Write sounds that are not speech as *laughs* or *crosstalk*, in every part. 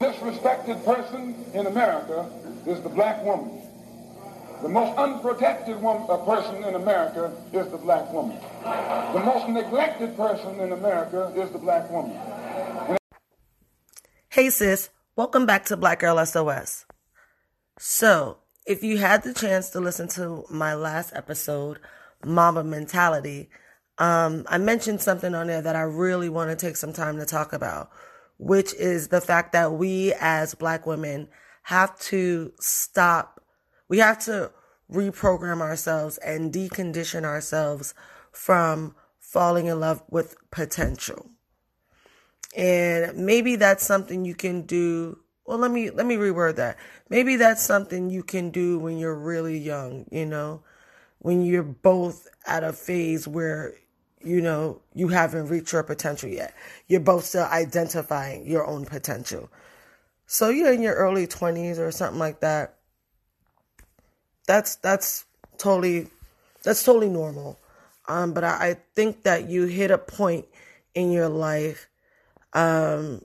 disrespected person in America is the black woman. The most unprotected woman, uh, person in America is the black woman. The most neglected person in America is the black woman. Hey sis, welcome back to Black Girl SOS. So, if you had the chance to listen to my last episode, Mama Mentality, um, I mentioned something on there that I really want to take some time to talk about, which is the fact that we as black women have to stop, we have to reprogram ourselves and decondition ourselves from falling in love with potential. And maybe that's something you can do. Well, let me, let me reword that. Maybe that's something you can do when you're really young, you know, when you're both at a phase where you know, you haven't reached your potential yet. You're both still identifying your own potential. So you're in your early 20s or something like that. That's that's totally that's totally normal. Um, but I, I think that you hit a point in your life, um,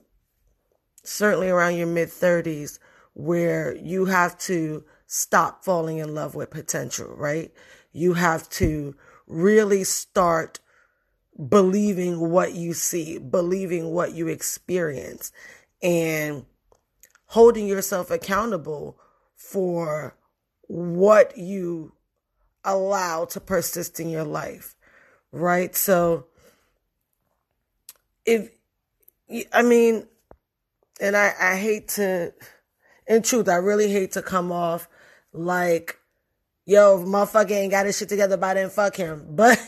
certainly around your mid 30s, where you have to stop falling in love with potential, right? You have to really start believing what you see, believing what you experience, and holding yourself accountable for what you allow to persist in your life, right? So, if I mean, and I, I hate to, in truth, I really hate to come off like, yo, motherfucker ain't got his shit together by then, fuck him. *laughs* But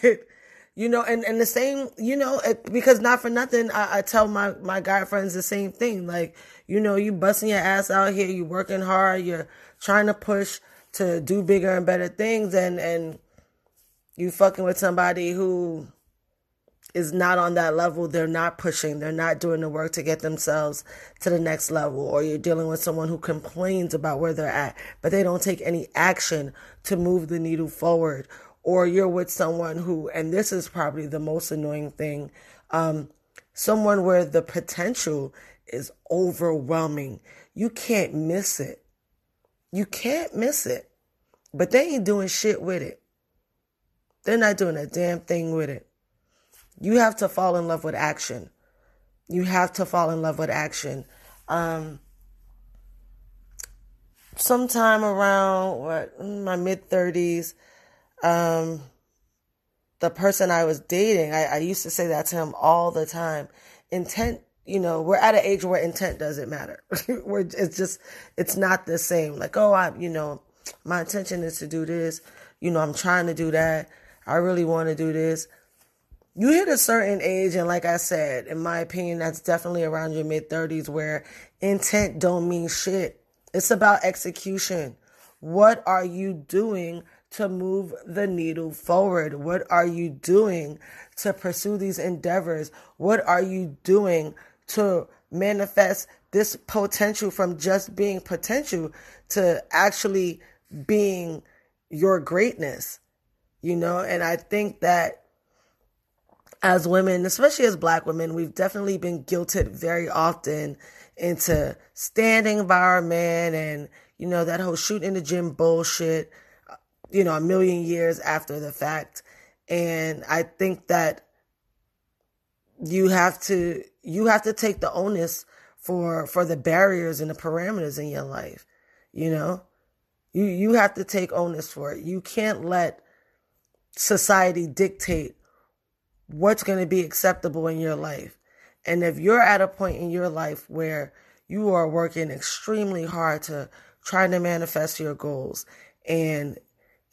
you know, and, and the same, you know, it, because not for nothing, I, I tell my, my guy friends the same thing. Like, you know, you busting your ass out here, you working hard, you're trying to push to do bigger and better things and, and you fucking with somebody who is not on that level. They're not pushing. They're not doing the work to get themselves to the next level. Or you're dealing with someone who complains about where they're at, but they don't take any action to move the needle forward or you're with someone who, and this is probably the most annoying thing, um, someone where the potential is overwhelming. You can't miss it. You can't miss it. But they ain't doing shit with it. They're not doing a damn thing with it. You have to fall in love with action. You have to fall in love with action. Um, sometime around what my mid 30s, um, the person I was dating, I, I used to say that to him all the time. Intent, you know, we're at an age where intent doesn't matter. *laughs* we're, it's just, it's not the same. Like, oh, I, you know, my intention is to do this. You know, I'm trying to do that. I really want to do this. You hit a certain age, and like I said, in my opinion, that's definitely around your mid 30s where intent don't mean shit. It's about execution. What are you doing to move the needle forward? What are you doing to pursue these endeavors? What are you doing to manifest this potential from just being potential to actually being your greatness? You know, and I think that as women, especially as black women, we've definitely been guilted very often into standing by our man and, you know, that whole shoot in the gym bullshit you know, a million years after the fact. And I think that you have to, you have to take the onus for, for the barriers and the parameters in your life. You know, you, you have to take onus for it. You can't let society dictate what's going to be acceptable in your life. And if you're at a point in your life where you are working extremely hard to try to manifest your goals and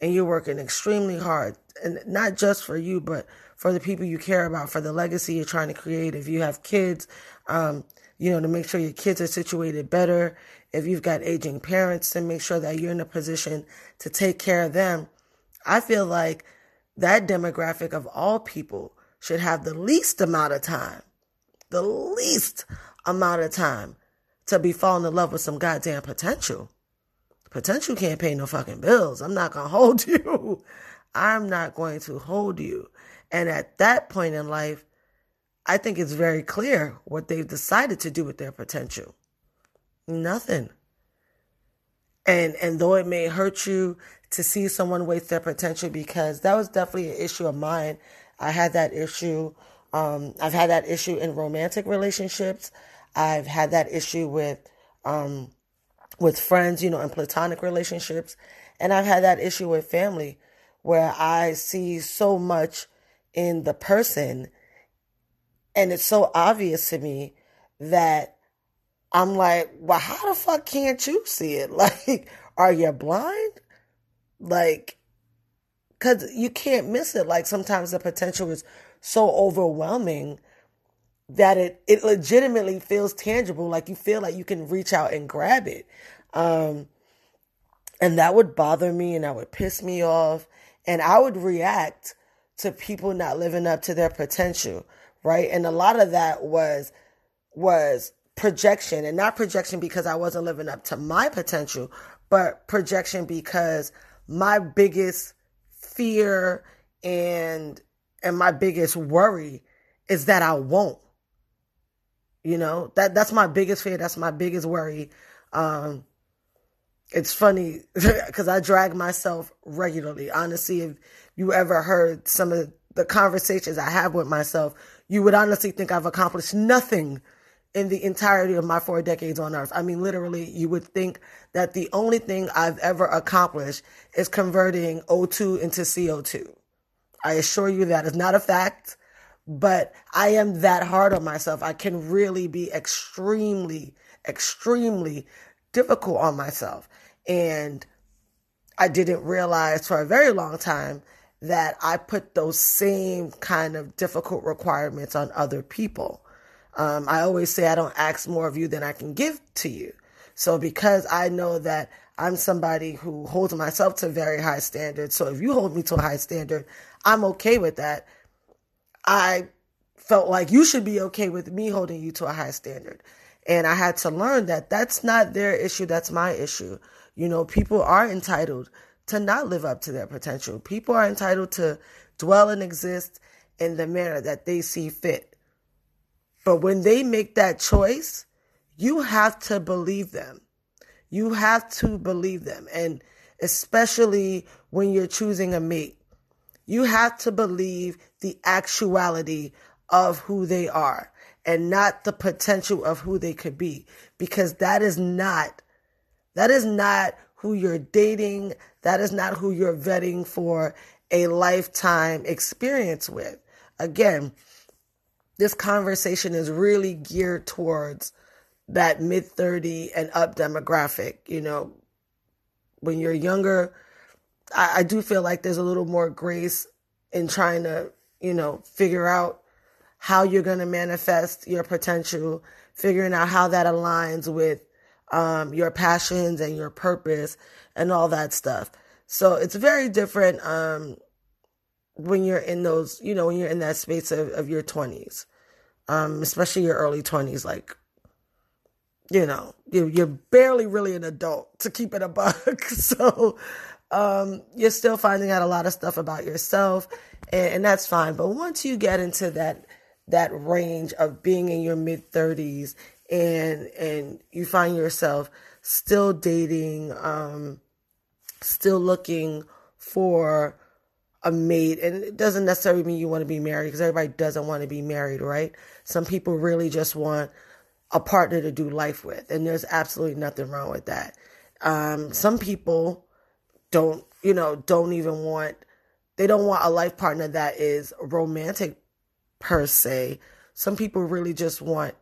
and you're working extremely hard and not just for you, but for the people you care about, for the legacy you're trying to create. If you have kids, um, you know, to make sure your kids are situated better. If you've got aging parents, to make sure that you're in a position to take care of them. I feel like that demographic of all people should have the least amount of time, the least amount of time to be falling in love with some goddamn potential. Potential can't pay no fucking bills. I'm not going *laughs* to hold you. I'm not going to hold you. And at that point in life, I think it's very clear what they've decided to do with their potential. Nothing. And and though it may hurt you to see someone waste their potential because that was definitely an issue of mine. I had that issue. Um, I've had that issue in romantic relationships. I've had that issue with um, with friends, you know, in platonic relationships. And I've had that issue with family where I see so much in the person and it's so obvious to me that I'm like, well, how the fuck can't you see it? *laughs* Like, are you blind? Like, cause you can't miss it. Like sometimes the potential is so overwhelming that it, it legitimately feels tangible. Like you feel like you can reach out and grab it. Um, and that would bother me and that would piss me off. And I would react to people not living up to their potential. Right. And a lot of that was, was projection and not projection because I wasn't living up to my potential, but projection because my biggest fear and and my biggest worry is that I won't. You know, that that's my biggest fear, that's my biggest worry. Um it's funny *laughs* because I drag myself regularly. Honestly, if you ever heard some of the conversations I have with myself, you would honestly think I've accomplished nothing in the entirety of my four decades on earth. I mean, literally, you would think that the only thing I've ever accomplished is converting O2 into CO2. I assure you that is not a fact, but I am that hard on myself. I can really be extremely, extremely difficult on myself. And I didn't realize for a very long time that I put those same kind of difficult requirements on other people. Um, I always say I don't ask more of you than I can give to you. So because I know that I'm somebody who holds myself to very high standards, so if you hold me to a high standard, I'm okay with that. I felt like you should be okay with me holding you to a high standard. And I had to learn that that's not their issue, that's my issue. You know, people are entitled to not live up to their potential. People are entitled to dwell and exist in the manner that they see fit. But when they make that choice, you have to believe them. You have to believe them. And especially when you're choosing a mate, you have to believe the actuality of who they are and not the potential of who they could be because that is not that is not who you're dating that is not who you're vetting for a lifetime experience with again this conversation is really geared towards that mid 30 and up demographic. You know, when you're younger, I, I, do feel like there's a little more grace in trying to, you know, figure out how you're going to manifest your potential, figuring out how that aligns with um, your passions and your purpose and all that stuff. So it's very different um, when you're in those, you know, when you're in that space of, of your 20s, um, especially your early 20s, like, you know, you're, you're barely really an adult to keep it a buck. *laughs* so, um, you're still finding out a lot of stuff about yourself and, and that's fine. But once you get into that, that range of being in your mid 30s and, and you find yourself still dating, um, still looking for a mate and it doesn't necessarily mean you want to be married because everybody doesn't want to be married right some people really just want a partner to do life with and there's absolutely nothing wrong with that um, some people don't you know don't even want they don't want a life partner that is romantic per se some people really just want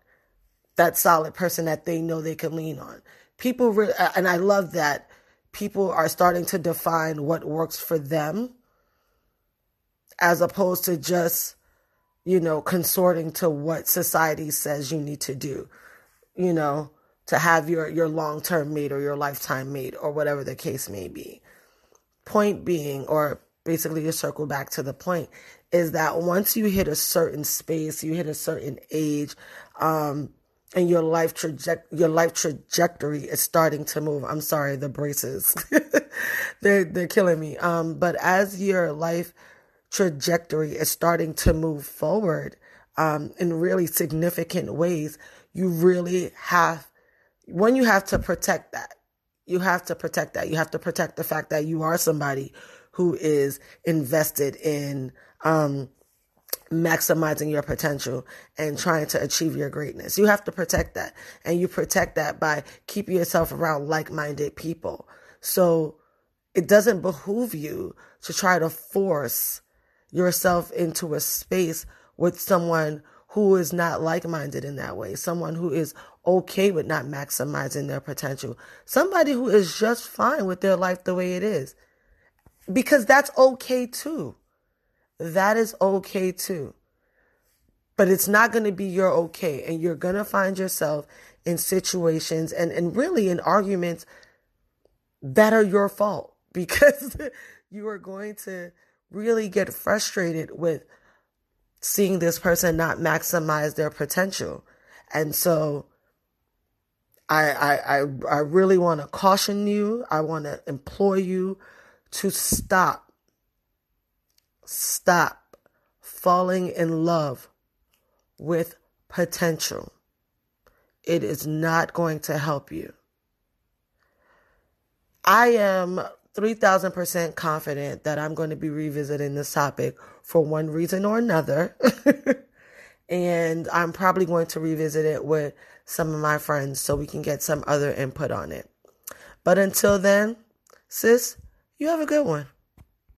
that solid person that they know they can lean on people really and i love that people are starting to define what works for them as opposed to just, you know, consorting to what society says you need to do, you know, to have your, your long term mate or your lifetime mate or whatever the case may be. Point being, or basically to circle back to the point, is that once you hit a certain space, you hit a certain age, um, and your life traje- your life trajectory is starting to move. I'm sorry, the braces. *laughs* they're they're killing me. Um, but as your life trajectory is starting to move forward um, in really significant ways, you really have when you have to protect that. You have to protect that. You have to protect the fact that you are somebody who is invested in um, maximizing your potential and trying to achieve your greatness. You have to protect that. And you protect that by keeping yourself around like minded people. So it doesn't behoove you to try to force yourself into a space with someone who is not like minded in that way, someone who is okay with not maximizing their potential, somebody who is just fine with their life the way it is. Because that's okay too. That is okay too. But it's not going to be your okay. And you're going to find yourself in situations and, and really in arguments that are your fault *laughs* because you are going to really get frustrated with seeing this person not maximize their potential. And so I, I, I, I really want to caution you. I want to implore you to stop, stop falling in love with potential. It is not going to help you. I am 3000% confident that I'm going to be revisiting this topic for one reason or another. *laughs* and I'm probably going to revisit it with some of my friends so we can get some other input on it. But until then, sis, you have a good one.